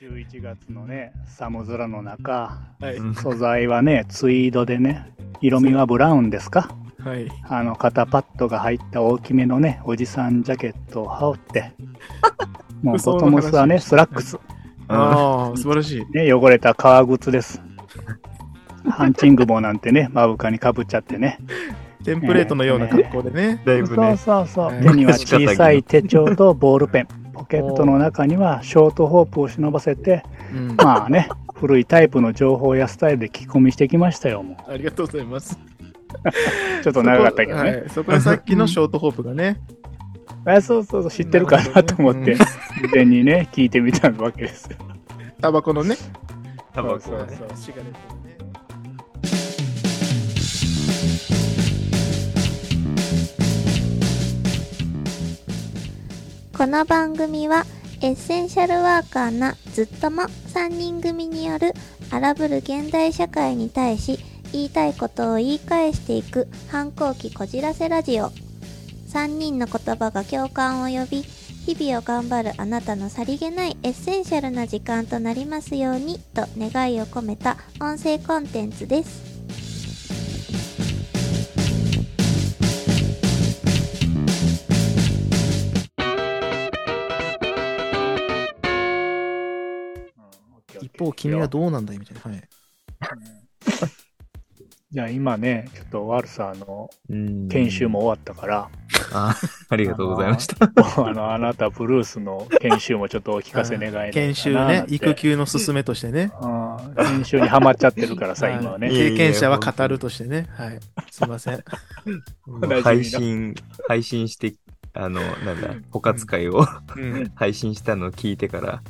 11月のね、寒空の中、はい。素材はね、ツイードでね、色味はブラウンですか？はい。あの、肩パッドが入った大きめのね、おじさんジャケットを羽織って、もうボトムスはね、スラックス。ああ、素晴らしい。ね、汚れた革靴です。ハンチング帽なんてね、目深にかぶっちゃってね。テンプレートのような格好でね。そ うだいぶね。そうそう。ね手には小さい手帳とボールペン。ポケットの中にはショートホープを忍ばせて、うん。まあね、古いタイプの情報やスタイルで聞き込みしてきましたよ、もありがとうございます。う。ちょっと長かったけどね。はい。そこでさっきのショートホープがね。あそうそうそう、知ってるかなと思って、うん事前にね、聞いてみたわけですよ。タバコのね。タバコそう。そう、シガレットのね。この番組はエッセンシャルワーカーなずっとも3人組による荒ぶる現代社会に対し言いたいことを言い返していく反抗期こじらせラジオ。3人の言葉が共感を呼び日々を頑張るあなたのさりげないエッセンシャルな時間となりますようにと願いを込めた音声コンテンツです。方、君はどうなんだい？みたいな。はい。じゃあ今ね、ちょっとワルサーのうん研修も終わったから、あ、ありがとうございました。あの、あなたブルースの研修もちょっとお聞かせ願いないかな研修ね、育。休の勧めとしてね。うん研修にはまっちゃってるからさ、はい今はね。経験者は語るとしてね。はい。すいません。配信、配信して、あの、なんだ、枯渇会をうん。配信したのを聞いてから、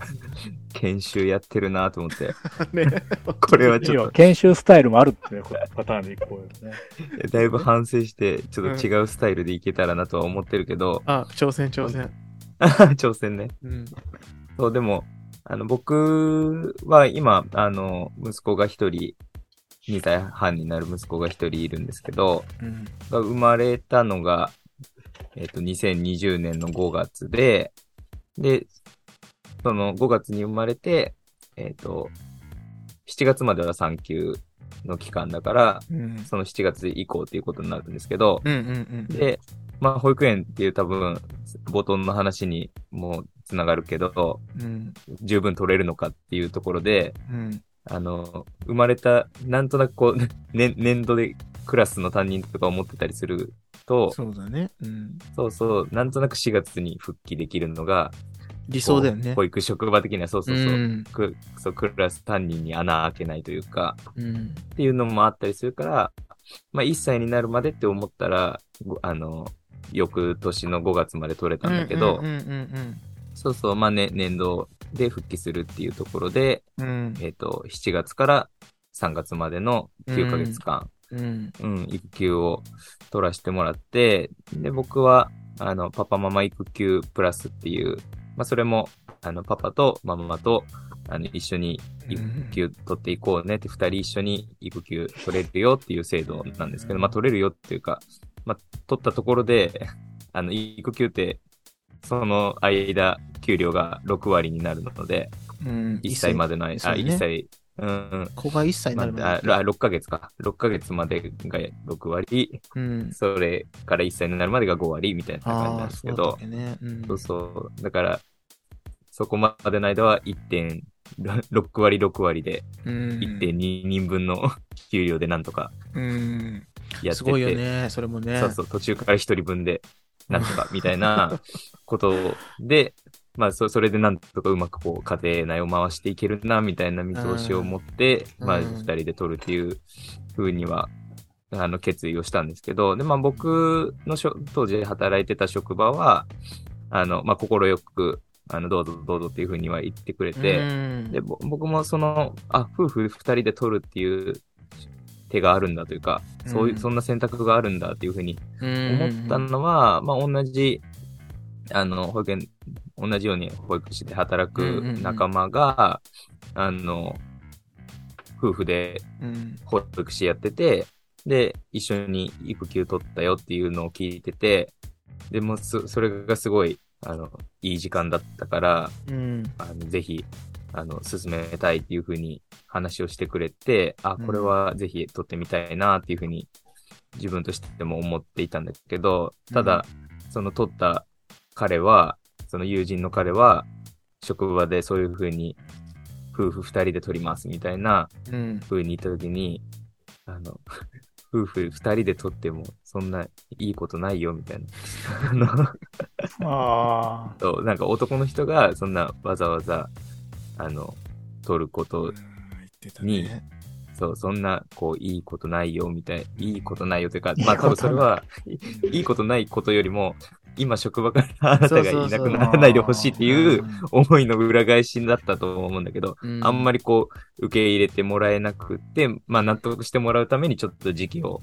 研修やってるなと思って、ね。これはいちょっいよ研修スタイルもあるってね、これパターンでいこうよね。と、だいぶ反省して、ちょっと違うスタイルでいけたらなとは思ってるけど、あ、挑戦挑戦。挑戦ね。うん。そう、でも、あの、僕は今、あの、息子が一人、2歳半になる息子が一人いるんですけど、うん。が生まれたのが、えっ、と、2020年の5月で、で、その5月に生まれて、えっ、と、7月までは産休の期間だから、うん。その7月以降っていうことになるんですけど、うんうんうん。で、まあ、保育園っていう多分、冒頭の話にもつながるけど、うん。十分取れるのかっていうところで、うん。あの、生まれた、なんとなくこう、ね、年度でクラスの担任とか思ってたりすると、そうだね。うん。そうそう、なんとなく4月に復帰できるのが、理想だよね。保育職場的にはそうそうそう、ん。くそうクラス担任に穴開けないというか、うん。っていうのもあったりするから、まあ1歳になるまでって思ったら、ごあの、翌年の5月まで取れたんだけど、そうそう、まあね、年度で復帰するっていうところで、うんうん。えっ、と、7月から3月までの9ヶ月間、うん。うん、育休を取らせてもらって、で、僕は、あの、パパママ育休プラスっていう、まあ、それも、あの、パパとママと、あの、一緒に育休取っていこうねって、二人一緒に育休取れるよっていう制度なんですけど、まあ、取れるよっていうか、まあ、取ったところで、あの、育休って、その間、給料が6割になるので、うん。1歳までの間、ね1歳、うん、子が1歳になるまで。まあ、あ6ヶ月か。6ヶ月までが6割、うん。それから1歳になるまでが5割みたいな感じなんですけどそうね。うん。そうそう。だから、そこまでの間は1.6割6割で、うん。1.2人分の給料でなんとかうん。やってて、すごいよね、それもね。そうそう、途中から1人分でなんとかみたいな ことで、まあそ、それでなんとかうまくこう家庭内を回していけるな、みたいな見通しを持って、まあ、うんうん二人で取るっていう風には、あの、決意をしたんですけど、で、まあ僕の当時働いてた職場は、あの、まあ、心よく、あの、どうぞどうぞっていう風には言ってくれて、うん。で、ぼ僕もその、あ、夫婦二人で取るっていう手があるんだというか、そういうう、ん。そんな選択があるんだっていう風に思思ったのは、まあ同じ、あの、保育園、同じように保育士で働く仲間が、あの、夫婦でうん。保育士やってて、で、一緒に育休取ったよっていうのを聞いてて、でもそ、それがすごい、あの、いい時間だったから、うん。あのぜひ、あの、進めたいっていうふうに話をしてくれて、あ、これはぜひ撮ってみたいなっていうふうに自分としても思っていたんだけど、ただ、その撮った彼は、その友人の彼は、職場でそういうふうに、夫婦二人で撮りますみたいなうん。風に言ったときに、あの、夫婦二人で撮っても、そんないいことないよみたいな。あの、あなんか男の人がそんなわざわざ、あの、撮ること、にね。そう、そんな、こう、いいことないよ、みたい、いいことないよというか、まあ多分それは、い。いいことないことよりも、今職場からあなたがいなくならないでほしいっていううん。思いの裏返しだったと思うんだけど、うん。あんまりこう、受け入れてもらえなくて、まあ納得してもらうためにちょっと時期を、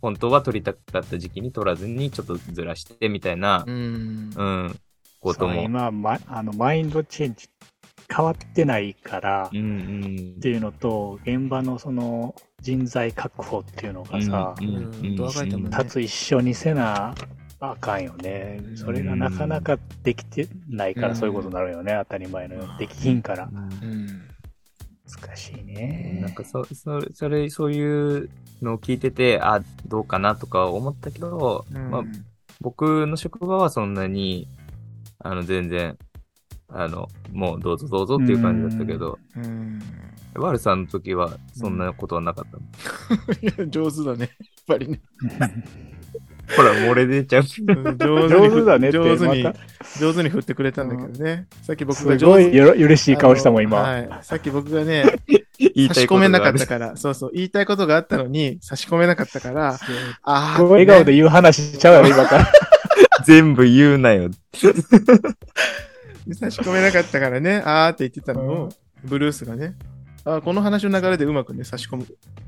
本当は取りたかった時期に取らずにちょっとずらしてみたいなう、ん。うん、ことそうも。今、ま、あの、マインドチェンジ変わってないから、うんうんっていうのと、現場のその人材確保っていうのがさ、うんうんどう考えてもね立つ一緒にせなあかんよね。それがなかなかできてないからうんそういうことになるよね。当たり前のように。できひんから。うん。難しいね。なんかそ、それ、それ、そういうのを聞いてて、あ、どうかなとか思ったけど、まあ、僕の職場はそんなに、あの、全然、あの、もうどうぞどうぞっていう感じだったけど、うん。ワルさんの時はそんなことはなかった 上手だね。やっぱりね。ほら、漏れ出ちゃう。うん上上手だね上手に上手に振ってくれたんだけどね。さっき僕すが上手ごいよろ嬉しい顔したもん、今。はい。さっき僕がね、言い差たいことがあるし込めなかったから、そうそう、言いたいことがあったのに、差し込めなかったから、ああ、笑顔で言う話しちゃうやろ、今から。全部言うなよ。差し込めなかったからね、あーって言ってたのを、ブルースがね、あーこの話の流れでうまくね、差し込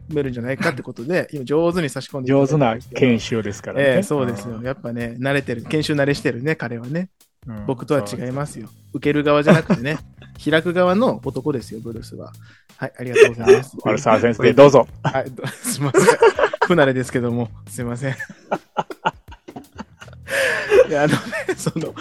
めるんじゃないかってことで、今上手に差し込んで上手な研修修ですからね。ええそうですよ。やっぱね、慣れてる、研修慣れしてるね、彼はね。うん。僕とは違いますよ。受ける側じゃなくてね、開く側の男ですよ、ブルースは。はい、ありがとうございます。丸沢先生、どうぞ。はい、どすいません。不慣れですけども、すいません。あのね、その、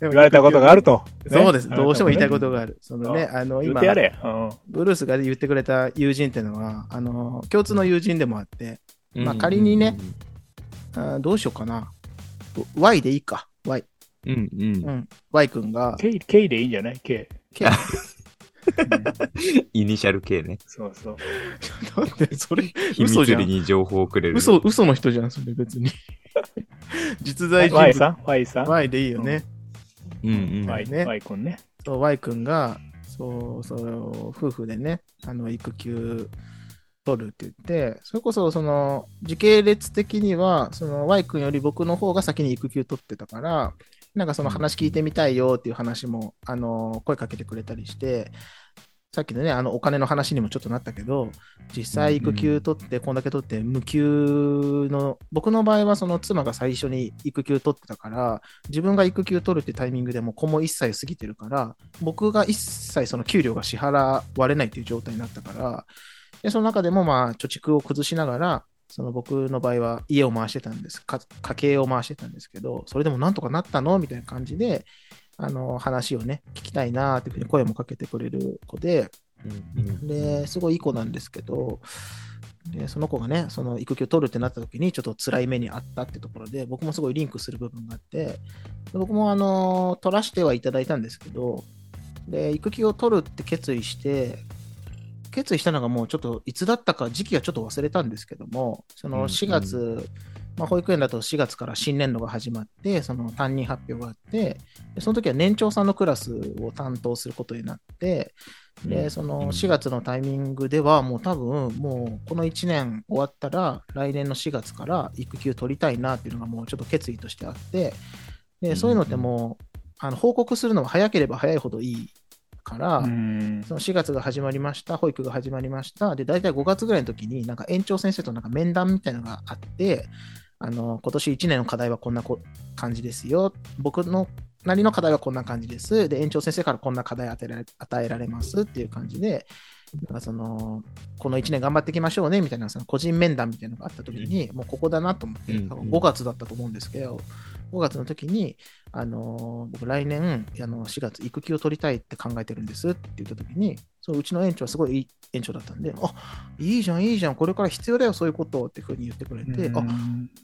言われたことがあると。そうです。ねどうしても言いたいことがある。そのね、あの、今。ブルースが言ってくれた友人っていうのは、あの、共通の友人でもあって、まあ仮にねあーどうしようかな。Y でいいか。Y。うんうん。うん。Y 君が、K, K でいいんじゃない ?K。K うん イニシャル系ね。そうそう。なんでそれ、嘘じゃん裏。に情報をくれる。嘘、嘘の人じゃん、それ別に。実在人 Y 物。さん ?Y さん？Y でいいよね。うんうん。Y ね Y 君ね。そう Y 君が、そう、そう、夫婦でね、あの、育休取るって言って、それこそ、その、時系列的には、その Y 君より僕の方が先に育休取ってたから、なんかその話聞いてみたいよっていう話も、あの、声かけてくれたりして、さっきのね、あの、お金の話にもちょっとなったけど、実際育休取って、こんだけ取って、無給の、僕の場合はその妻が最初に育休取ってたから、自分が育休取るってタイミングでも子も1歳過ぎてるから、僕が一切その給料が支払われないっていう状態になったから、でその中でもまあ貯蓄を崩しながら、その僕の場合は家を回してたんです、家計を回してたんですけど、それでもなんとかなったのみたいな感じで、あの話をね、聞きたいなーっていうふうに声もかけてくれる子で、で、すごいいい子なんですけど、でその子がね、その育休取るってなった時にちょっと辛い目にあったってところで、僕もすごいリンクする部分があって、で僕もあの取らしてはいただいたんですけど、で、育休を取るって決意して、決意したのがもうちょっといつだったか時期はちょっと忘れたんですけども、その4月、まあ、保育園だと4月から新年度が始まって、その担任発表があって、でその時は年長さんのクラスを担当することになって、で、その4月のタイミングでは、もう多分、もうこの1年終わったら、来年の4月から育休取りたいなっていうのがもうちょっと決意としてあって、で、そういうのってもう、あの報告するのは早ければ早いほどいいから、うん。その4月が始まりました、保育が始まりました。で、大体5月ぐらいの時に、なんか園長先生となんか面談みたいなのがあって、あの、今年1年の課題はこんなこ感じですよ。僕のなりの課題はこんな感じです。で、園長先生からこんな課題与えられ与えられますっていう感じで、なんかその、この1年頑張っていきましょうねみたいな、その個人面談みたいなのがあった時に、もうここだなと思って、うん多分5月だったと思うんですけど、5月の時に、あのー僕来年、あの、4月育休を取りたいって考えてるんですって言った時に、そのうちの園長はすごいいい園長だったんで、あ、いいじゃん、いいじゃん、これから必要だよ、そういうことっていうふうに言ってくれて、あ、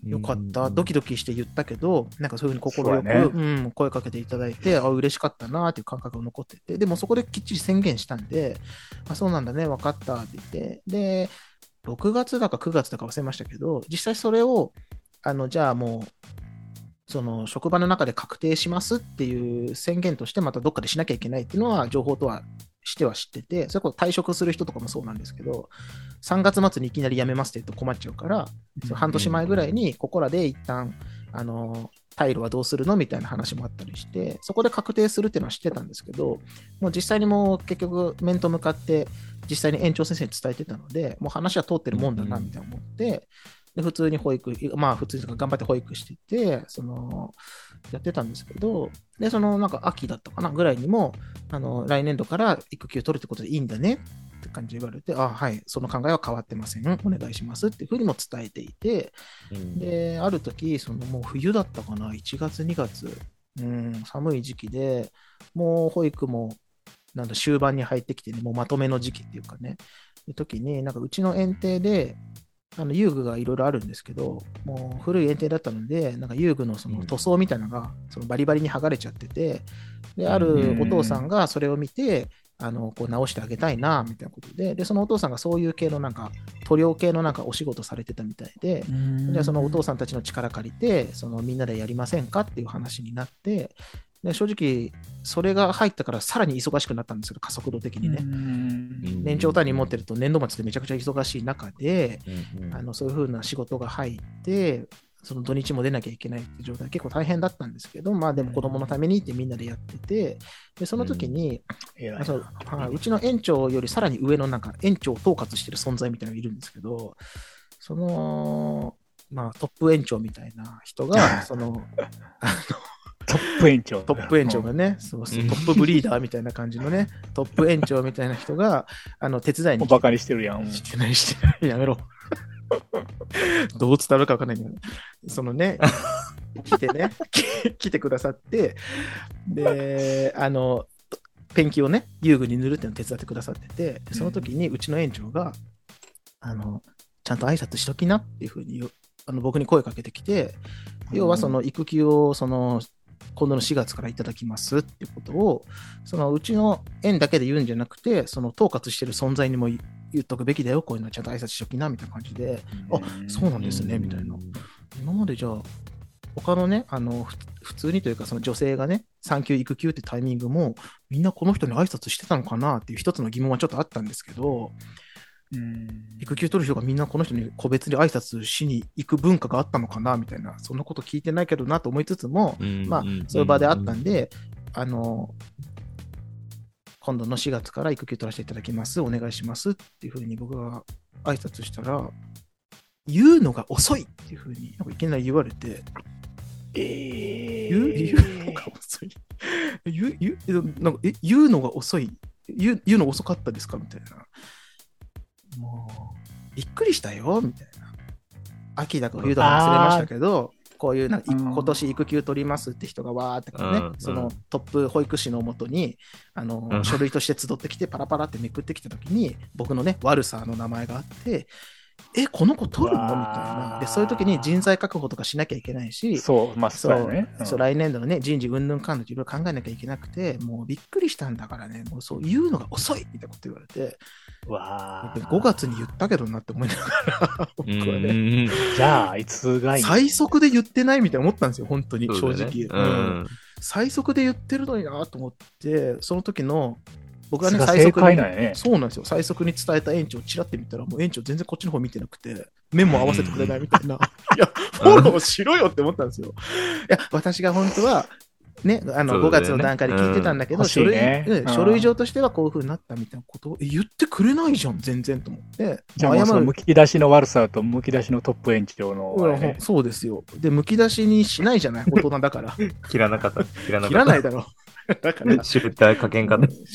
よかった、ドキドキして言ったけど、なんかそういうふうに心よく、そうだうん、声かけていただいて、あ、嬉しかったなっていう感覚が残ってて、でもそこできっちり宣言したんで、あ、そうなんだね、分かったって言って、で、6月だか9月だか忘れましたけど、実際それを、あの、じゃあもう、その職場の中で確定しますっていう宣言としてまたどっかでしなきゃいけないっていうのは情報とはしては知ってて、それこそ退職する人とかもそうなんですけど、3月末にいきなり辞めますって言うと困っちゃうから、その半年前ぐらいにここらで一旦、あの、退路はどうするのみたいな話もあったりして、そこで確定するっていうのは知ってたんですけど、もう実際にもう結局面と向かって実際に園長先生に伝えてたので、もう話は通ってるもんだなみたいな思って、で普通に保育、まあ普通に頑張って保育してて、その、やってたんですけど、で、そのなんか秋だったかなぐらいにも、あの、来年度から育休取るってことでいいんだねって感じで言われて、あ、はい、その考えは変わってません。お願いしますっていうふうにも伝えていて、うんで、ある時、そのもう冬だったかな、1月、2月、うん、寒い時期で、もう保育も、なんだ、終盤に入ってきてね、もうまとめの時期っていうかね、時に、なんかうちの園庭で、あの遊具がいろいろあるんですけど、もう古い園庭だったので、なんか遊具のその塗装みたいなのが、そのバリバリに剥がれちゃってて、で、あるお父さんがそれを見て、あの、こう直してあげたいな、みたいなことで、で、そのお父さんがそういう系のなんか、塗料系のなんかお仕事されてたみたいで、で、そのお父さんたちの力借りて、そのみんなでやりませんかっていう話になって、で正直、それが入ったからさらに忙しくなったんですけど、加速度的にね。年長単位持ってると年度末でめちゃくちゃ忙しい中で、うんうん。あのそういう風な仕事が入って、その土日も出なきゃいけないって状態、結構大変だったんですけど、まあでも子供のためにってみんなでやってて、で、その時に、あそうちの園長よりさらに上のなんか園長を統括してる存在みたいなのがいるんですけど、その、まあトップ園長みたいな人が、その、トップ園長。トップ園長がね、そうそううんトップブリーダーみたいな感じのね、トップ園長みたいな人が、あの、手伝いにバカにしてるやん。してない、してない、やめろ。どう伝わるかわかんないけど、そのね、来てね、来 来てくださって、で、あの、ペンキをね、遊具に塗るっていうのを手伝ってくださってて、でその時にうちの園長が、あの、ちゃんと挨拶しときなっていうふうによあの僕に声かけてきて、要はその育休をその今度の4月からいただきますってことを、そのうちの園だけで言うんじゃなくて、その統括してる存在にも言言っとくべきだよ、こういうのはちゃんと挨拶しときなみたいな感じで、あそうなんですね、みたいな。今までじゃあ、他のね、あの、ふ普通にというか、その女性がね、産休育休ってタイミングも、みんなこの人に挨拶してたのかなっていう一つの疑問はちょっとあったんですけど、うん育休取る人がみんなこの人に個別で挨拶しに行く文化があったのかなみたいな、そんなこと聞いてないけどなと思いつつも、まあ、そういう場であったんで、あの、今度の4月から育休取らせていただきます、お願いしますっていうふうに僕が挨拶したら、言うのが遅いっていうふうになんかいきなり言われて、え言う？言うのが遅い？言う？言う？えなんかえ言うのが遅い？言う。言うの遅かったですか？みたいな。もう、びっくりしたよみたいな。秋だか冬だか忘れましたけど、こういうなんかいうん。今年育休取りますって人がわーってね、うん。そのトップ保育士のもとにあの、うん。書類として集ってきてパラパラってめくってきたときに僕のね悪さの名前があってえこの子取るの？みたいな。でそういう時に人材確保とかしなきゃいけないしそう、まあ、そそううやね。そう来年度のね、人事うんぬんかんぬんいろいろ考えなきゃいけなくて、もうびっくりしたんだからね、もうそう言うのが遅いみたいなこと言われて、わあ。5月に言ったけどなって思いながら、僕はね、じゃあ、いつがいい最速で言ってないみたいな思ったんですよ、本当に、ね。直、ううんん。最速で言ってるのになと思って、その時の、僕はね、最速にね。そうなんですよ。最速に伝えた園長をちらって見たら、もう園長全然こっちの方見てなくて、目も合わせてくれないみたいな。いや、フォローしろよって思ったんですよ。いや、私が本当は、ね、あの、5そうだよね月の段階で聞いてたんだけど、うん書類、ねうんうん書類上としてはこういう風になったみたいなことをえ言ってくれないじゃん、全然と思って。じゃあ謝るむき出しの悪さとむき出しのトップ園長の、ねそうですよ。で、むき出しにしないじゃない、大人だから。切らなかった。切らなかった。切らないだろ。だから、シュレッダーかけんかった。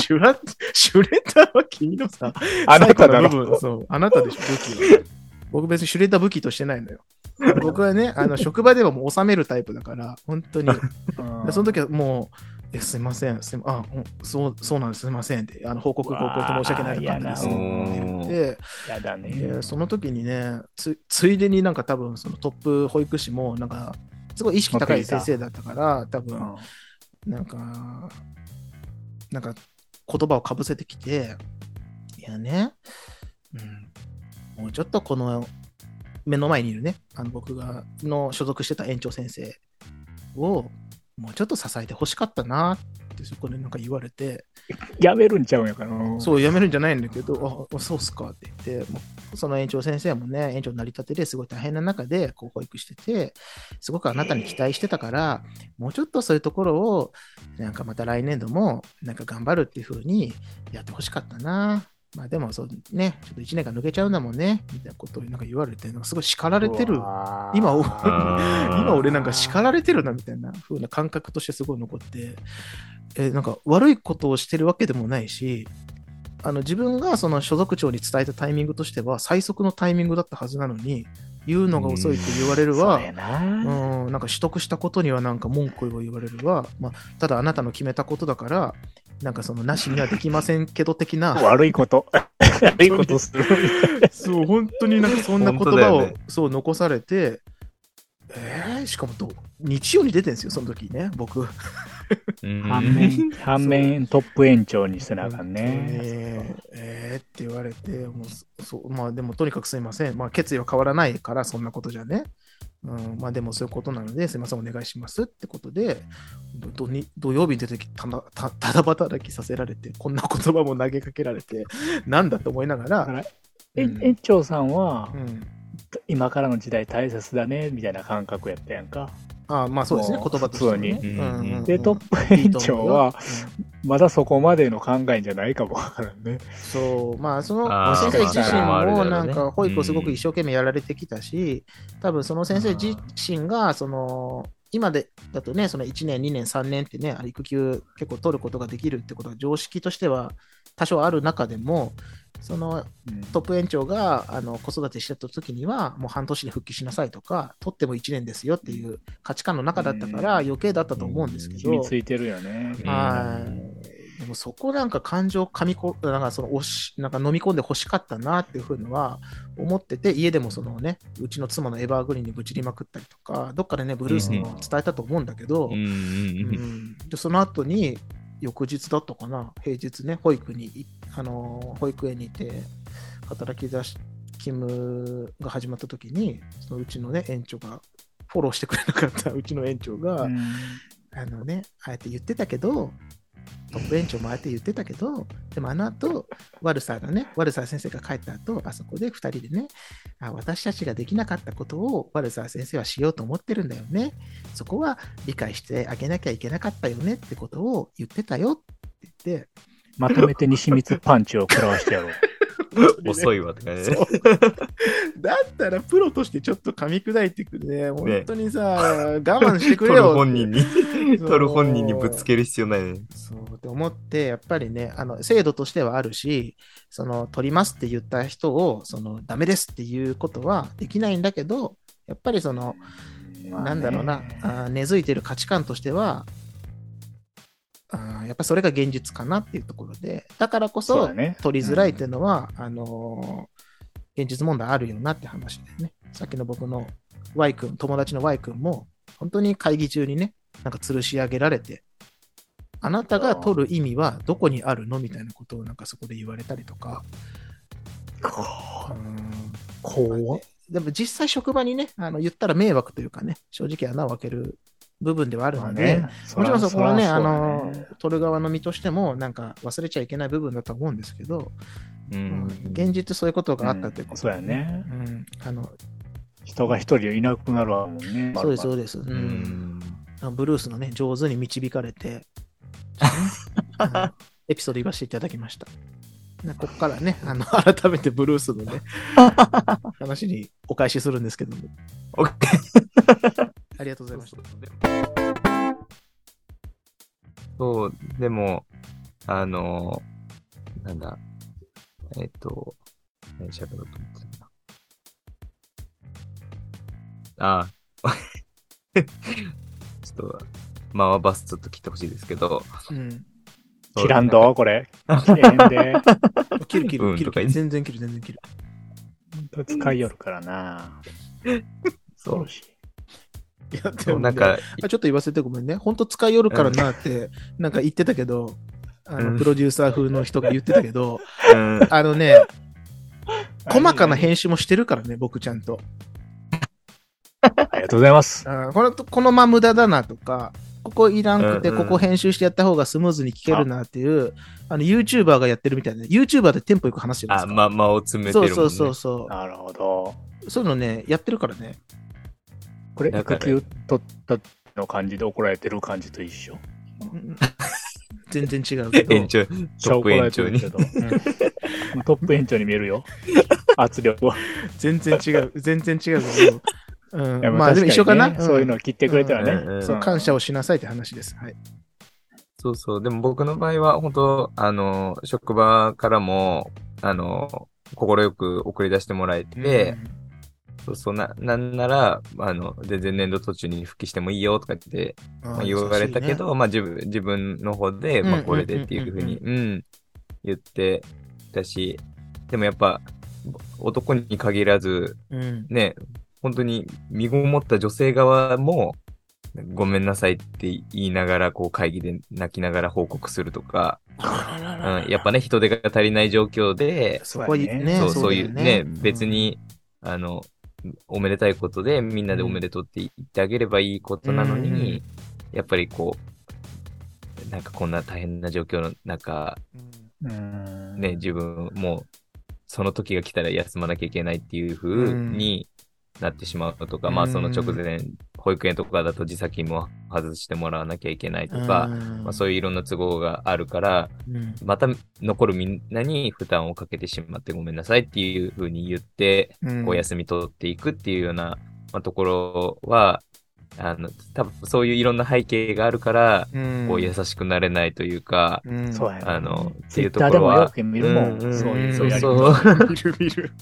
シュレッダーは君のさ、あなただろそう、あなたでしょ、武器は。僕別にシュレッダー武器としてないのよ。僕はね、あの、職場ではもう収めるタイプだから、本当に。でその時はもう、えすいません、すいまあ、うんそう、そうなんです、すいませんって、あの、報告が遅れて申し訳ないかったですってやだね。でその時にねつ、ついでになんか多分そのトップ保育士も、なんか、すごい意識高い先生だったから、多分、うんなんか、なんか言葉をかぶせてきて、いやね、うん、もうちょっとこの目の前にいるね、あの僕がの所属してた園長先生を、もうちょっと支えてほしかったなってそこでなんか言われて、やめるんちゃうんやから。うんそう、辞めるんじゃないんだけど、あ、そうっすかって言って、もうその園長先生もね、園長になりたてですごい大変な中で、こう、保育してて、すごくあなたに期待してたから、もうちょっとそういうところを、なんかまた来年度も、なんか頑張るっていう風にやってほしかったな。まあでもそうね、ちょっと1年間抜けちゃうんだもんね、みたいなことをなんか言われて、なんかすごい叱られてる。今 今俺なんか叱られてるなみたいな。風な感覚としてすごい残って、えなんか悪いことをしてるわけでもないし、あの自分がその所属長に伝えたタイミングとしては最速のタイミングだったはずなのに、言うのが遅いって言われるわ。うん、なんか取得したことにはなんか文句を言われるわ、まあ、ただあなたの決めたことだから、なんかそのなしにはできませんけど的な、悪いこと。悪いことする。そう、本当になんかそんな言葉を、よねそう残されて、えー、しかもど日曜に出てんですよ、その時ね、僕。うん反面、反面トップ園長にせなあかんね。えーえーって言われて、もうそそう、まあでもとにかくすいません。まあ決意は変わらないから、そんなことじゃね。うん、まあでもそういうことなので、すいません、お願いしますってことで、ど土に土曜日に出てきただた ただ働きさせられて、こんな言葉も投げかけられて、なんだと思いながらえうん。園長さんはう、ん、今からの時代大切だね、みたいな感覚やったやんか。あまあそうですね、言葉としてはね。で、トップ園長は、まだそこまでの考えじゃないかもわからんね。そう、まあ、その先生自身も、なんか、保育をすごく一生懸命やられてきたし、多分その先生自身が、その、今でだとね、その1年、2年、3年ってね、育休結構取ることができるってことが常識としては多少ある中でも、そのトップ園長があの子育てしてた時には、もう半年で復帰しなさいとか、取っても1年ですよっていう価値観の中だったから余計だったと思うんですけど、染みついてるよね。うんはい。でもそこなんか感情噛みこ、なんかその押し、なんか飲み込んで欲しかったなっていうふうのは思ってて、家でもそのね、うちの妻のエバーグリーンにぶちりまくったりとか、どっかでね、ブルースにも伝えたと思うんだけど、うんでその後に、翌日だったかな、平日ね、保育にい、あのー保育園にいて、働き出し、勤務が始まった時に、そのうちのね、園長が、フォローしてくれなかったうちの園長が、うん。あのね、あえて言ってたけど、トップ園長もあえて言ってたけど、でもあの後、ワルサーがね、ワルサー先生が帰った後、あそこで2人でねあ、私たちができなかったことをワルサー先生はしようと思ってるんだよね。そこは理解してあげなきゃいけなかったよねってことを言ってたよって言って、まとめて西光パンチを食らわしてやろう。遅いわって感じね。だったらプロとしてちょっと噛み砕いてくれ、本当にさ、我慢してくれよ。取る本人に、取る本人にぶつける必要ないね。そう。って思って、やっぱりね、あの制度としてはあるし、その取りますって言った人を、そのダメですっていうことはできないんだけど、やっぱりその、なんだろうな、根付いてる価値観としては、やっぱそれが現実かなっていうところで、だからこそ取りづらいっていうのは、あのー現実問題あるよなって話だよね。さっきの僕の Y 君、友達の Y 君も、本当に会議中にね、なんか吊るし上げられて、あなたが取る意味はどこにあるのみたいなことをなんかそこで言われたりとか。う。ん。でも実際職場にね、あの言ったら迷惑というかね、正直穴を開ける部分ではあるので、もちろんそこはね、あの、取る側の身としても、なんか忘れちゃいけない部分だと思うんですけど、ううんん。現実そういうことがあったということ、そうやね。うん、あの、人が一人いなくなるわもんね。そうです、そうです。う。うんブルースのね、上手に導かれて、エピソード言わせていただきました。なここからね、あの、改めてブルースのね、話にお返しするんですけども。ありがとうございました。そう、でも、あの、なんだ、えっ、と、何喋ろうと思ってた。ああ。ちょっと、まあバスちょっと切ってほしいですけど。うん。切らんど、これ。切れんで。切る切る切るうんとか全然切る全然切る。使いよるからな。そう。や、でも、ね、そうなんか、あちょっと言わせてごめんね。本当使いよるからなって、なんか言ってたけど、あの、うんプロデューサー風の人が言ってたけど、うん。あのね、細かな編集もしてるからね、僕ちゃんと。ありがとうございます。あこの、このま無駄だなとか、ここいらんくて、うんうんここ編集してやった方がスムーズに聞けるなっていう、あの、YouTuber がやってるみたいな、YouTuber でテンポよく話してるんですあ、かまあ、間を詰めてるもん、ね。そうそうそうそなるほど。う。そういうのね、やってるからね。これ、だから育休取ったの感じで怒られてる感じと一緒？う ん全然違うけど。延長、トップ延長に。めっちゃ怒られてるけど トップ延長に見えるよ。圧力は。全然違う。全然違うけど。うんいやまあでも一緒かな？確にねそういうのを切ってくれたらね。うんうんそう、感謝をしなさいって話です。はい。そうそう。でも僕の場合は、本当あの、職場からも、あの、心よく送り出してもらえて、そうそうな、なんなら、あの、全然年度途中に復帰してもいいよとかって、うん、まあ、言われたけど、まあ自分、自分の方で、まあうんこれでっていうふうに、うん、言ってたし、でもやっぱ、男に限らず、うん。ね、本当に身ごもった女性側も、ごめんなさいって言いながら、こう会議で泣きながら報告するとか、うん、やっぱね、人手が足りない状況で、そこはね、そう、そそうういうね、別、に、あの、おめでたいことで、みんなでおめでとうって言ってあげればいいことなのに、やっぱりこう、なんかこんな大変な状況の中、うん。ね、自分もう、その時が来たら休まなきゃいけないっていう風になってしまうとか、うんまあその直前、保育園とかだと自殺金も外してもらわなきゃいけないとか、まあそういういろんな都合があるから、うん。また残るみんなに負担をかけてしまってごめんなさいっていう風に言って、うん。こう休み取っていくっていうような、まあ、ところは、あの、多分そういういろんな背景があるから、うん。こう優しくなれないというか、うん。そうやね。あの、っていうところはターでもよ、く見るもん。うん。うんそういうそうそう。方 見る見る。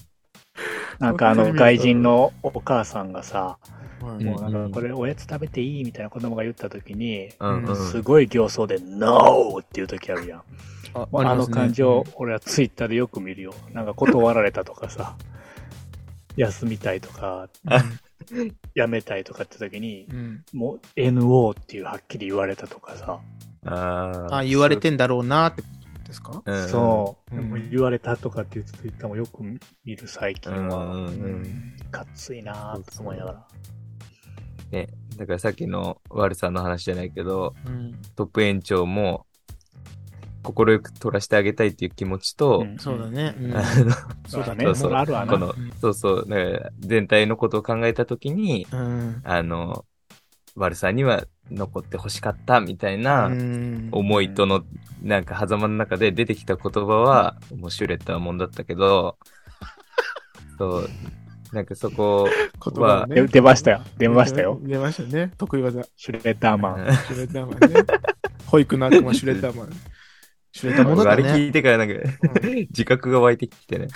なんかあの、外人のお母さんがさ、はいもうなんかこれおやつ食べていいみたいな子供が言った時に、うんうん。すごい形相で NO! っていう時あるやん。ああの感じを、俺はツイッターでよく見るよ。なんか断られたとかさ、休みたいとか、辞めたいとかって時に、うん。もう NO っていうはっきり言われたとかさ、あー。あ、言われてんだろうなってことですか？うんそう、うん。もう言われたとかっていうツイッターもよく見る最近うんは、うんかっついなぁと思いながら。ね、だからさっきの悪さの話じゃないけど、うん。トップ園長も、心よく取らせてあげたいっていう気持ちと、うん。そうだね。うん。あの、そうだね、そうそう。あるわな。この、そうそう、だから全体のことを考えたときに、うん。あの、悪さには残って欲しかったみたいなうん。思いとの、なんか狭間の中で出てきた言葉は、もうシュレッダーもんだったけど、そう、なんかそこ言葉をねで出ましたよ。出ましたよ。出ましたね。得意技。シュレッダーマン。シュレッダーマンね。保育の悪魔シュレッダーマン。シュレッダーもんだあ。れ聞いてからなんか、うん自覚が湧いてきてね。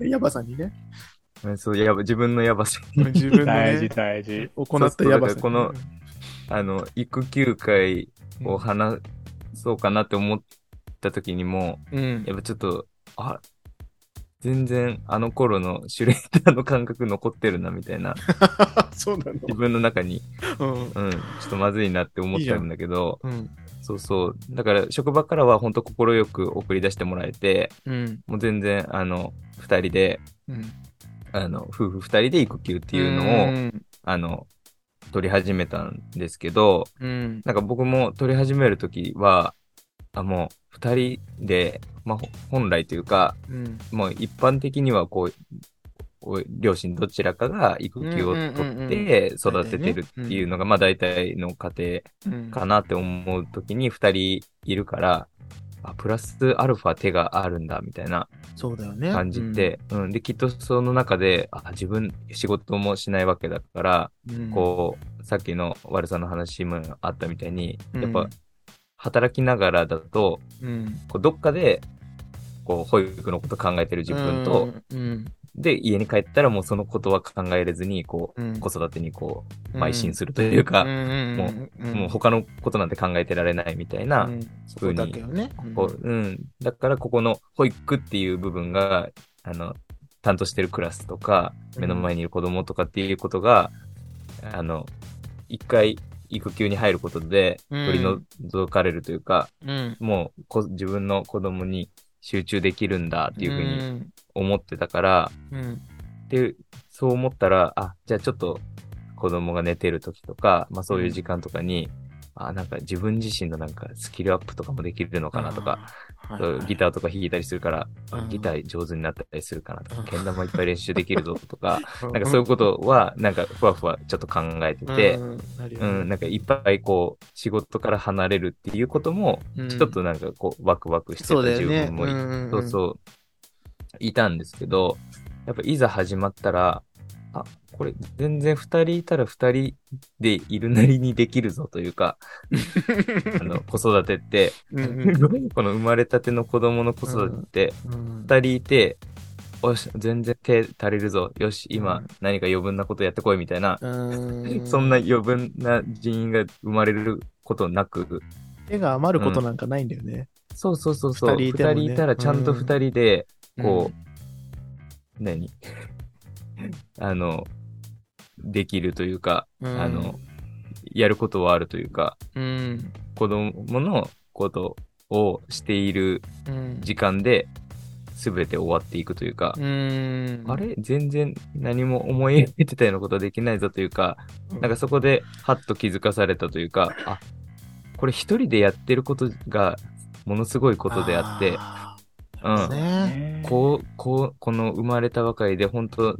ヤバさんにね。うんそう、やば、自分のやばさ自分の大事ね、大事。行ったヤバさに。そうそうだからこのあの、育休会を話そうかなって思った時にも、うん。やっぱちょっと、あ、全然あの頃のシュレッダーの感覚残ってるな、みたいな。そうな自分の中に、の。うん、ちょっとまずいなって思ったんだけど、うん。うん。そうそう。だから、職場からは本当心よく送り出してもらえて、うん。もう全然、あの、二人で、うん。あの、夫婦二人で育休っていうのを、うん。あの、取り始めたんですけど、うん。なんか僕も撮り始めるときは、あ、もう、二人で、まあ、ほ本来というか、うん。もう一般的にはこう、お両親どちらかが育休を取って育ててるっていうのが、まあ大体の家うん庭かなって思うときに二人いるから、あ、プラスアルファ手があるんだみたいな。感じて、うん、で、きっとその中で、あ、自分仕事もしないわけだから、うん、こう、さっきの悪さの話もあったみたいに、やっぱうん、働きながらだと、うん、こうどっかで、こう、保育のこと考えてる自分と、うん、で、家に帰ったらもうそのことは考えれずに、こう、うん。子育てにこう、邁進するというか、ももう他のことなんて考えてられないみたいな、うん。そこだけをね。うん。だから、ここの保育っていう部分が、あの、担当してるクラスとか、目の前にいる子供とかっていうことが、あの、一回育休に入ることでうん取り除かれるというか、うん。もうこ自分の子供に集中できるんだっていうふうにに。思ってたから、うん。で、そう思ったら、あ、じゃあちょっと子供が寝てる時とか、まあそういう時間とかに、あ、なんか自分自身のなんかスキルアップとかもできるのかなとか、あー、そうギターとか弾いたりするから、ギター上手になったりするかなとか、うん。けん玉いっぱい練習できるぞとか、な なんかそういうことは、なんかふわふわちょっと考えてて、うんなん、かいっぱいこう、仕事から離れるっていうことも、うん。ちょっとなんかこう、ワクワクしてた自。分もい、そうそう、いたんですけど、やっぱいざ始まったら、あ、これ全然二人いたら二人でいるなりにできるぞというか、あの、子育てって、うんうん。この生まれたての子供の子育てって、うん。二人いて、よし、全然手足りるぞ。よし、今うん。何か余分なことやってこいみたいな、うん。そんな余分な人員が生まれることなく、手が余ることなんかないんだよね。そうそうそうそう、二二人ね。人いたらちゃんと二人で、こう、何？あの、できるというか、うんあの、やることはあるというか、うん。子供のことをしているうん。時間で、すべて終わっていくというか、うん。あれ？全然何も思い描いてたようなことはできないぞというか、なんかそこでハッと気づかされたというか、あ、これ一人でやってることがものすごいことであって、あうん。こう、こう、この生まれたばかりで本当うん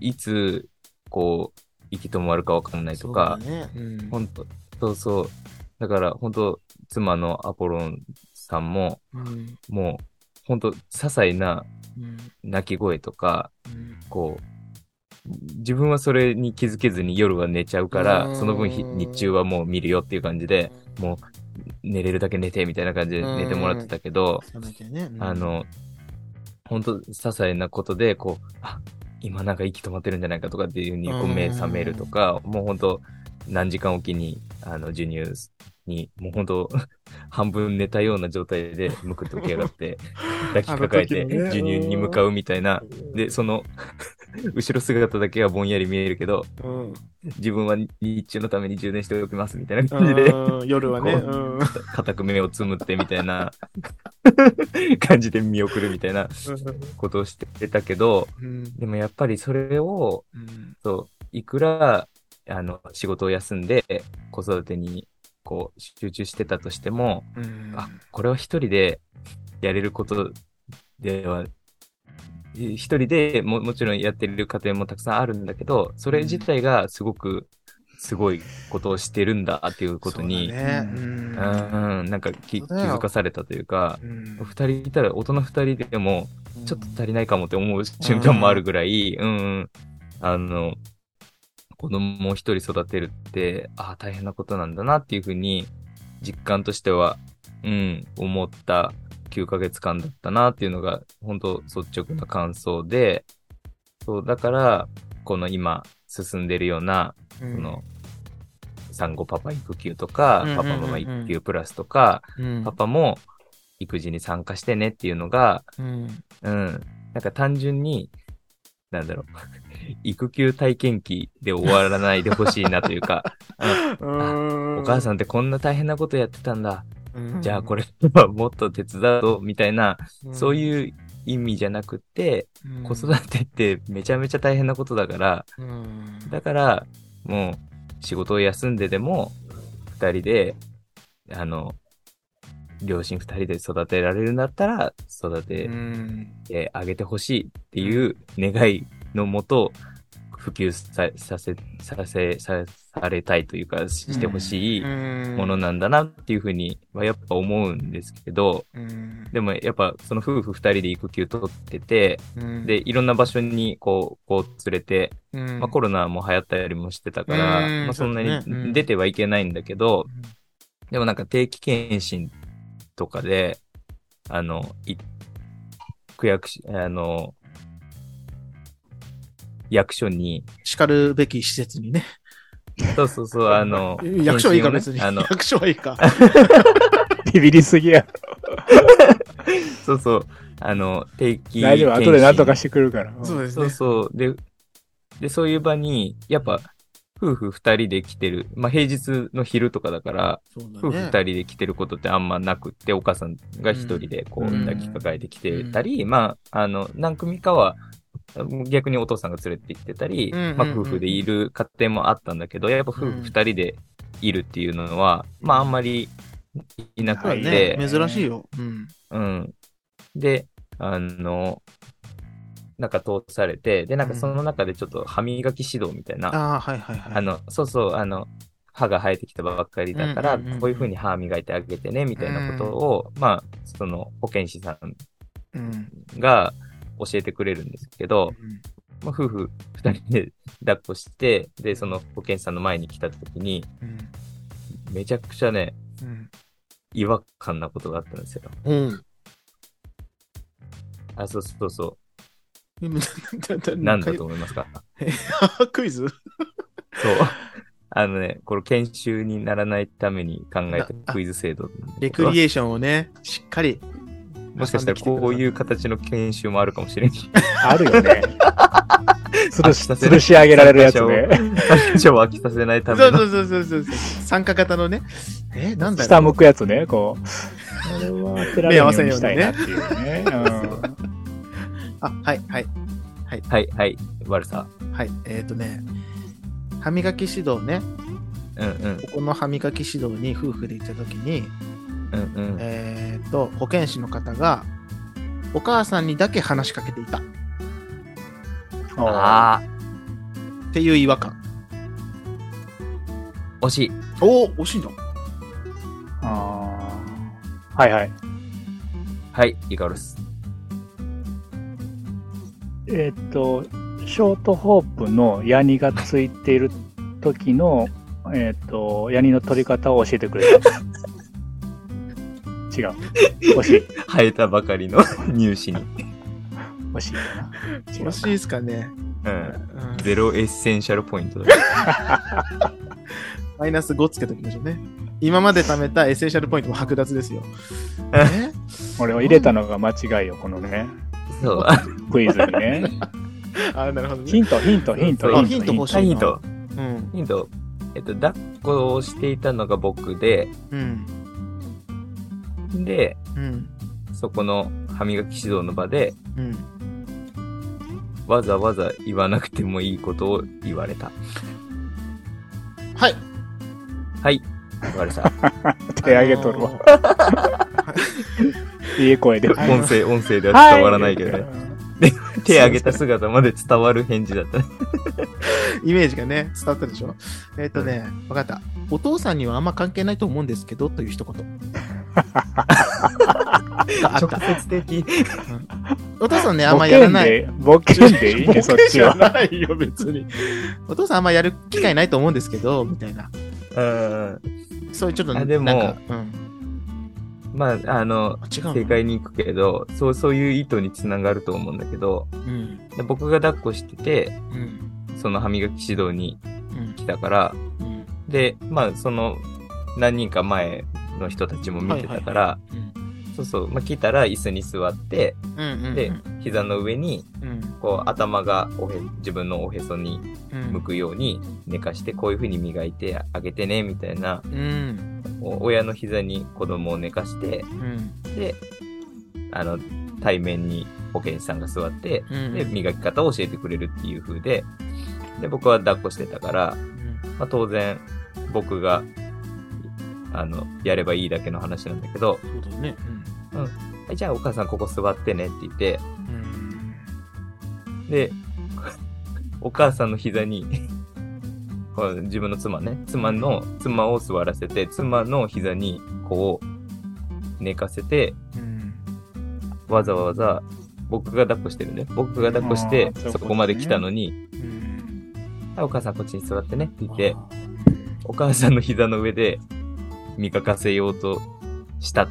いつ、こう、行き止まるかわかんないとか、そうだね。うん。本当そうそう。だから本当妻のアポロンさんも、うんもう、本当些細なうん。泣き声とか、うん。こう、自分はそれに気づけずに夜は寝ちゃうから、うん。その分ひ日中はもう見るよっていう感じで、もう寝れるだけ寝てみたいな感じで寝てもらってたけど、ね。うん。あの、本当些細なことで、こう、あ、今なんか息止まってるんじゃないかとかっていうふうに目覚めるとか、もう本当何時間おきに、あの、授乳に、もう本当半分寝たような状態でむくっと起き上がって、抱きかかえて、授乳に向かうみたいな、で、その、後ろ姿だけがぼんやり見えるけど、うん。自分は日中のために充電しておきますみたいな感じで、うん。夜はね。固く目をつむってみたいな。感じで見送るみたいなことをしてたけど、うん。でもやっぱりそれを、うん。そう、いくら、あの、仕事を休んで子育てに、こう、集中してたとしても、うん。あ、これは一人でやれることでは、一人でももちろんやってる家庭もたくさんあるんだけど、それ自体がすごく、すごいことをしてるんだっていうことに、そうだね。ん。うん、なんか気づかされたというか、うん。二人いたら、大人二人でも、ちょっと足りないかもって思う瞬間もあるぐらい、うん、うん、あの、子供を一人育てるって、ああ、大変なことなんだなっていうふうに、実感としては、うん、思った9ヶ月間だったなっていうのが、本当率直な感想で、そう、だから、この今進んでるような、うん。その、産後パパ育休とか、うんパパママ育休プラスとか、うん。パパも育児に参加してねっていうのが、うん。うん。なんか単純に、なんだろう、育休体験記で終わらないでほしいなというか、うん。お母さんってこんな大変なことやってたんだ。うん。じゃあこれはもっと手伝うぞ、みたいな、そうういう意味じゃなくて、ん。子育てってめちゃめちゃ大変なことだから、うん。だから、もう仕事を休んででも、二人で、あの、両親二人で育てられるんだったら、育てうん。てあげてほしいっていう願いのもと、普及ささせ、させ、さされたいというか、してほしいものなんだなっていうふうにはやっぱ思うんですけど、うん。でもやっぱその夫婦二人で育休取ってて、うん。で、いろんな場所にこう、こう連れて、うん。まあコロナも流行ったりもしてたから、うん。まあそんなに出てはいけないんだけど、でもなんか定期検診とかで、あの、い区役所、あの、役所に、叱るべき施設にね。そうそうそう、あの、役所はいいか、別に。あの、役所はいいか。ビビりすぎや。そうそう、あの、定期大丈夫、後で何とかしてくるから。そうそうですね。そう。で、で、そういう場に、やっぱ、夫婦二人で来てる。まあ、平日の昼とかだから、そうだ夫婦二ね。人で来てることってあんまなくって、お母さんが一人でこう、うん抱きかかえてきてたり、まあ、あの、何組かは、逆にお父さんが連れてきてたり、うんうんうんまあ、夫婦でいる家庭もあったんだけど、やっぱ夫婦二人でいるっていうのは、まあ、あんまりいなくて、ね。珍しいよ。うん。うん。で、あの、なんか通されて、で、なんかその中でちょっと歯磨き指導みたいな、ああ、はいはいはい。あの、そうそう、あの、歯が生えてきたばっかりだから、うんうんうんうんこういう風に歯磨いてあげてね、みたいなことを、まあ、その保健師さんうん。が教えてくれるんですけど、まあ、夫婦二人で 抱っこして、で、その保健師さんの前に来た時に、うん。めちゃくちゃね、うん。違和感なことがあったんですよ。うん。あ、そうそうそう。うん。なんだと思いますか？クイズ？そう。あのね、これ研修にならないために考えたクイズ制度レクリエーションをね、しっかり。もしかしたらこういう形の研修もあるかもしれない。あるよね。つるし、飽きさせ吊るし上げられるやつね。参 を飽きさせないための。そうそうそうそう。参加型のね。え、なんだろう下向くやつね、こう。これは当てられるようにしたいなっていうね。あ、はい、はい。はい、はい、悪さ。はい。えっ、とね、歯磨き指導ね。うんうん、ここの歯磨き指導に夫婦で行った時に、うんうん。えっ、と、保健師の方が、お母さんにだけ話しかけていた。あああ、ていう違和感。惜しい。おお、惜しいんだ。あー。はいはい。はい、イカロス。えっと、ショートホープのヤニがついている時の、えっと、ヤニの取り方を教えてくれた。違う。惜しい。生えたばかりの 乳歯に。惜しいかな。違う惜しいですかね。うん。うんゼロエッセンシャルポイントだ。マイナス5つけときましょうね。今まで貯めたエッセンシャルポイントも剥奪ですよ。え？俺を入れたのが間違いよ、このね、そう。クイズにね。あ、なるほどね。ヒント、ヒント、ヒント、ヒント欲しいはい、ヒント。うん。ヒント。えっと、抱っこをしていたのが僕で、うん。で、うん。そこの歯磨き指導の場で、うん。わざわざ言わなくてもいいことを言われた。はい。はい。言われた。手上げとるわ。いい声で。音声、音声では伝わらないけどね。手上げた姿まで伝わる返事だったね。イメージがね、伝わったでしょ？えっ、とね、わかった。お父さんにはあんま関係ないと思うんですけど、という一言。があった。接的。お父さんね、あんボまやらない。ボケんでいい？ね、そっちは。ないよ、別に。お父さんあんまやる機会ないと思うんですけど、みたいな。うん。そういうちょっと、あでもなんか、うん。まあ、あの、正解に行くけど、そう、そういう意図につながると思うんだけど、うん。で僕が抱っこしてて、うん。その歯磨き指導にうん。来たから、うん。で、まあ、その、何人か前の人たちも見てたから、そうそう、まあ、来たら椅子に座って、うん。うん。で、膝の上に、うん。こう、頭がおへ、自分のおへそにうん。向くように寝かして、こういう風に磨いてあげてね、みたいな、うん。お親の膝に子供を寝かして、うん。で、あの、対面に保健師さんが座って、うん。で、磨き方を教えてくれるっていう風で、で、僕は抱っこしてたから、まあ、当然、僕が、あの、やればいいだけの話なんだけど、そうだね。はいじゃあお母さんここ座ってねって言って、うん。で、お母さんの膝に、こう自分の妻ね、妻の、妻を座らせて、妻の膝に、こう、寝かせて、うん。わざわざ、僕が抱っこしてるね。僕が抱っこしてそこまで来たのに、うん。はいお母さんこっちに座ってねって言って、お母さんの膝の上で磨かせようとした。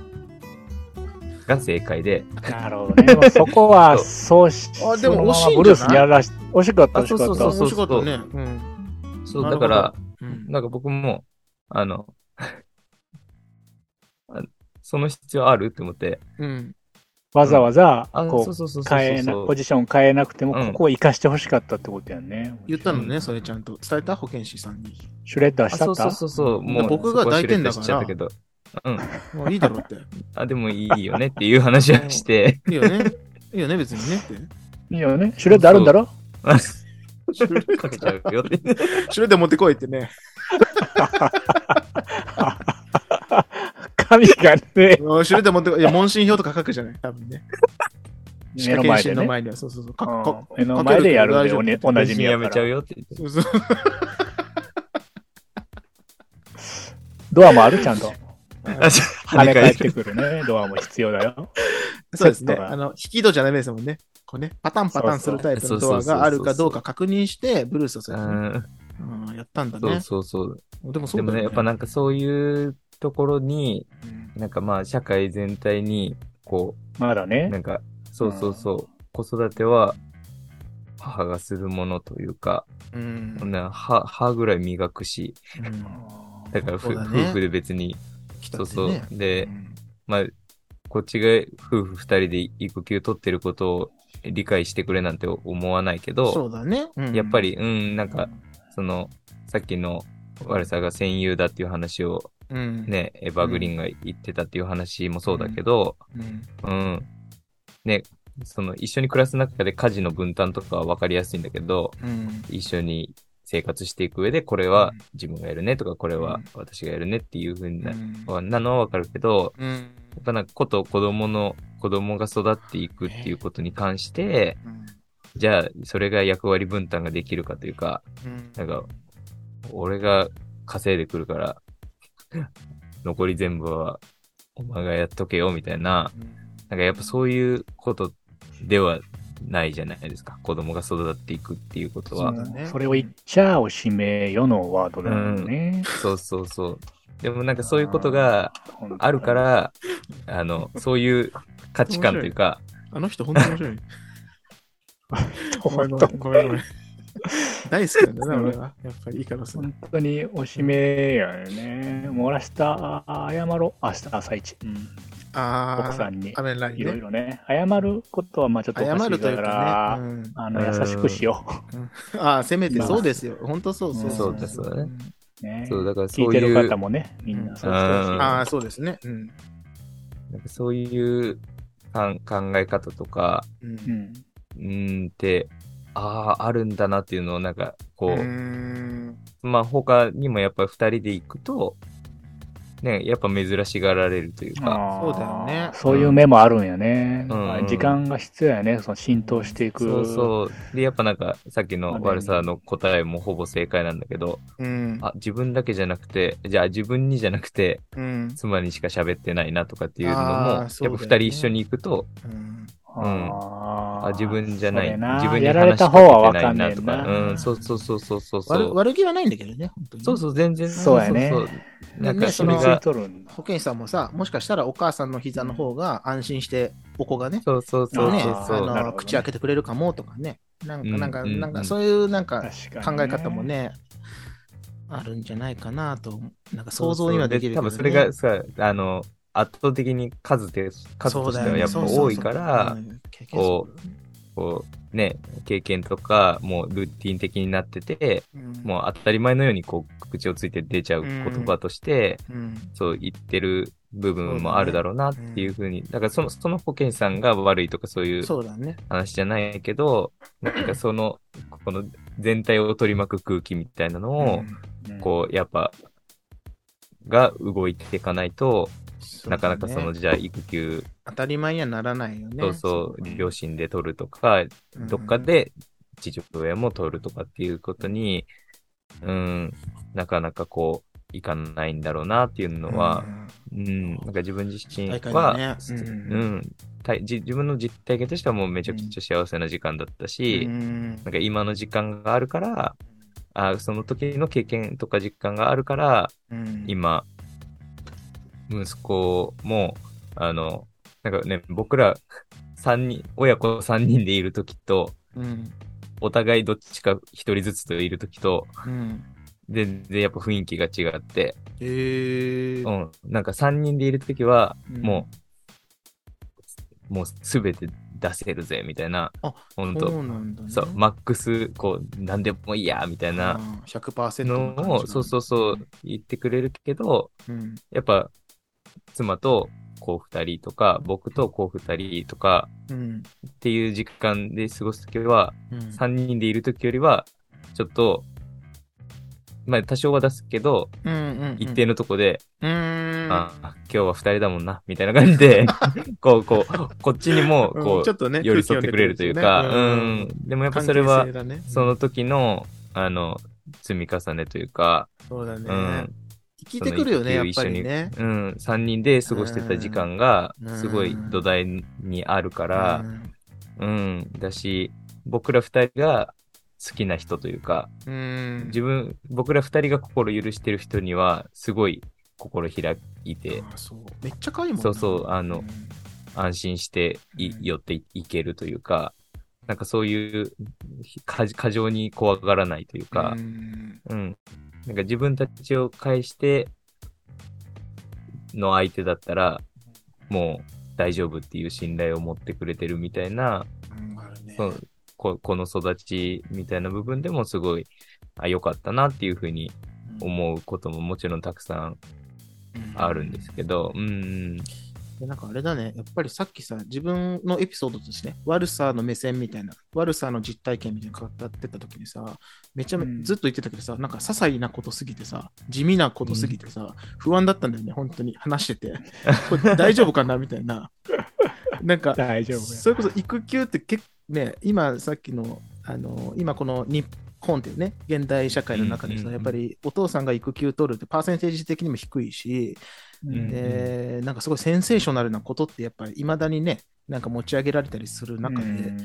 が正解で、なるほどね。ま あそこは、そうし、あでも惜しいんじゃない？ブルーやらし、惜しかった、あ惜しかった。そうそう面白かったね。うん。そう、だから、うんなんか僕も、あの、あその必要ある？って思って、うん。わざわざ、あ、こそうそうそうそう変えな、そうポジション変えなくても、うんここを活かしてほしかったってことやんね。言ったのね、それちゃんと。伝えた？保健師さんに。シュレッダーあそうそうしたったそうそう、もう、僕が抱いてんだから。うん。もういいだろうって。あ、でもいいよねっていう話はして、いいよね。いいよね、別にねって。いいよね。シュレッダーあるんだろ？かけちゃうよって。シュレッダー持ってこいってね。神がね、うんシュレッダー持ってこい。いや、問診票とか書くじゃない？多分ね。歯 目の前でね。診の前には、そうそうそう。かうんか目の前でやるんで、ねとおなじみや。めちゃうよって言って。そうそうドアもあるちゃんと。跳ね返ってくるね。ドアも必要だよ。そうですね。あの、引き戸じゃダメですもんね。こうね、パタンパタンするタイプのドアがあるかどうか確認して、ブルースをそうやってねうんうんやったんだそうね。そうそう。でもそうだよでもね、やっぱなんかそういうところに、うん。なんかまあ社会全体に、こう、まだね。な。んか、そうそうそう、子育ては母がするものというか、うん。ね歯、歯ぐらい磨くし、うん。だから夫婦で別に、来たそうね。でう、ん。まあ、こっちが夫婦二人で育休取ってることを理解してくれなんて思わないけど、そうだね。うん。やっぱり、うん、なんか、その、さっきの悪さが戦友だっていう話をうん、ね、エヴァグリーンが言ってたっていう話もそうだけど、うん。うん。ね、その一緒に暮らす中で家事の分担とかは分かりやすいんだけど、うん。一緒に生活していく上で、これは自分がやるねとか、これは私がやるねっていう風にな,、なのはわかるけど、うん。やっぱなんかこと子供の、子供が育っていくっていうことに関して、じゃあ、それが役割分担ができるかというか、うん。なんか、俺が稼いでくるから、残り全部はお前がやっとけよみたいな、なんかやっぱそういうことではないじゃないですか。子供が育っていくっていうことは。そうだねそれを言っちゃおしめよのワードだよね。そうそうそう。でもなんかそういうことがあるか、ら、あの、そういう価値観というか、あの人本当に面白い。ごめんごめん。大好きなんだね、俺は。やっぱりいいからさ。本当におしめやよね。もう明日謝ろう。明日朝一。うんああ、奥さんにいろいね。ろね。謝ることはまあちょっとおかしいか謝るというら、かね。うんあの、優しくしよああ、せめてまあそうですよ。本当そうそうそうだそうだねう。ね、そう、だから聞いうてそいう、る方もね、みんなそうしてほしい。うんああ、そうですね。うん。なんかそういうかん考え方とか、うんうんって、ああ、あるんだなっていうのをなんか、こう、まあ他にもやっぱ二人で行くと、ね、やっぱ珍しがられるというか、そうだよねそういう目もあるんやね。うん時間が必要やね。その浸透していく。そうそう。で、やっぱなんか、さっきの悪さの答えもほぼ正解なんだけど、うん。あ、自分だけじゃなくて、じゃあ自分にじゃなくて、うん。妻にしか喋ってないなとかっていうのも、あーやっぱ二人一緒に行くと、うんあーあ、自分じゃない、自分にやられ話したか方はけてわかんないなとか、な。うん、そうそうそうそうそうそ悪う。悪気はないんだけどね、本当に。そうそう、全然。そうやねそうそうなんかねそれが、とるんだ。保健師さんもさ、もしかしたらお母さんの膝の方が安心して、お子がね、そうそうそうね、そうそう。あのね口開けてくれるかもとかね。なんか、うんなんか、うんなんか、そういうなんか考え方も。ね、あるんじゃないかなと、なんか想像にはできるけど、ね。多分それがさ、あの、圧倒的に数で、数としてはやっぱ多いから、ここう、ね、経験とか、もうルーティン的になってて、うん、もう当たり前のようにこう、口をついて出ちゃう言葉として、うん、そう言ってる部分もあるだろうなっていうふうに、だからその、その保健師さんが悪いとかそういう。話じゃないけど、なんかその、この全体を取り巻く空気みたいなのを、うん。こう、やっぱ、が動いていかないと、なかなかその、ねじゃあ育休、当たり前にはならないよね。そうそう、こ両親で取るとか、うん。どっかで父親も取るとかっていうことに、うん、なかなかこう、いかないんだろうなっていうのは、うん、なんか自分自身は、だね。ううん自分の実体験としてはもうめちゃくちゃ幸せな時間だったし、うん。なんか今の時間があるから、あその時の経験とか実感があるから、うん。今、息子も、あの、なんかね、僕ら三人、親子3人でいるときと、うん。お互いどっちか一人ずつといるときと、うん。全然やっぱ雰囲気が違って、えー。うん。なんか3人でいるときは、うんもう、もうすべて出せるぜ、みたいな。あほんと。そうなんだね。そう、マックス、こう、なんでもいいや、みたいなあー100%のを、そうそうそう、言ってくれるけど、うん。やっぱ、妻と、こう二人とか、僕とこう二人とかうん。っていう時間で過ごすときは、うん。三人でいるときよりは、ちょっと、まあ多少は出すけど、うんうんうん。一定のとこで、うーん。あ今日は二人だもんな、みたいな感じで、こう、こう、こっちにも、うんこう、ちょっとね、寄り添ってくれるというか、空気読うんんでもやっぱ関それはねその時の、あの、積み重ねというか、そうだね。うん聞いてくるよね、やっぱりね。うん、三人で過ごしてた時間がう、んすごい土台にあるからう、んうん、だし、僕ら二人が好きな人というか、うん。自分、僕ら二人が心許してる人には、すごい心開いて、あそう。めっちゃ可愛いもんなそうそうあのうん安心して寄っていけるというか、なんかそういう過過剰に怖がらないというかう、んうん。なんか自分たちを介しての相手だったら、もう大丈夫っていう信頼を持ってくれてるみたいな、うんね。ここの育ちみたいな部分でもすごい、あ、良かったなっていうふうに思うことももちろんたくさん。あるんですけど、うん。でなんかあれだね、やっぱりさっきさ、自分のエピソードとしてね、悪さの目線みたいな、悪さの実体験みたいなの語ってた時にさ、めちゃめ、うんずっと言ってたけどさ、なんか些細なことすぎてさ、地味なことすぎてさ、不安だったんだよね、本当に話してて。これ大丈夫かなみたいな。なんか、大丈夫や。それこそ育休って結構ね、今さっきの、あの、今この日本っていうね、現代社会の中でさ、うんうんうんやっぱりお父さんが育休取るってパーセンテージ的にも低いし、うんで、なんかすごいセンセーショナルなことってやっぱり未だにね、なんか持ち上げられたりする中で、うん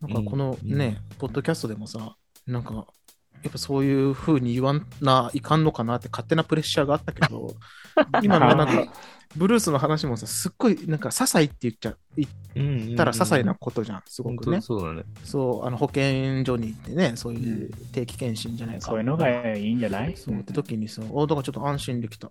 なんかこのうんね、ポッドキャストでもさ、なんか、やっぱそういう風に言わんないかんのかなって勝手なプレッシャーがあったけど、今のなんか、ブルースの話もさ、すっごいなんか、些細って言っちゃ言っうんたら些細なことじゃん、すごくね。そうだね。そう、あの保健所に行ってね、そういう定期検診じゃないか。そういうのがいいんじゃない？そうって時にさ、おだからちょっと安心できた。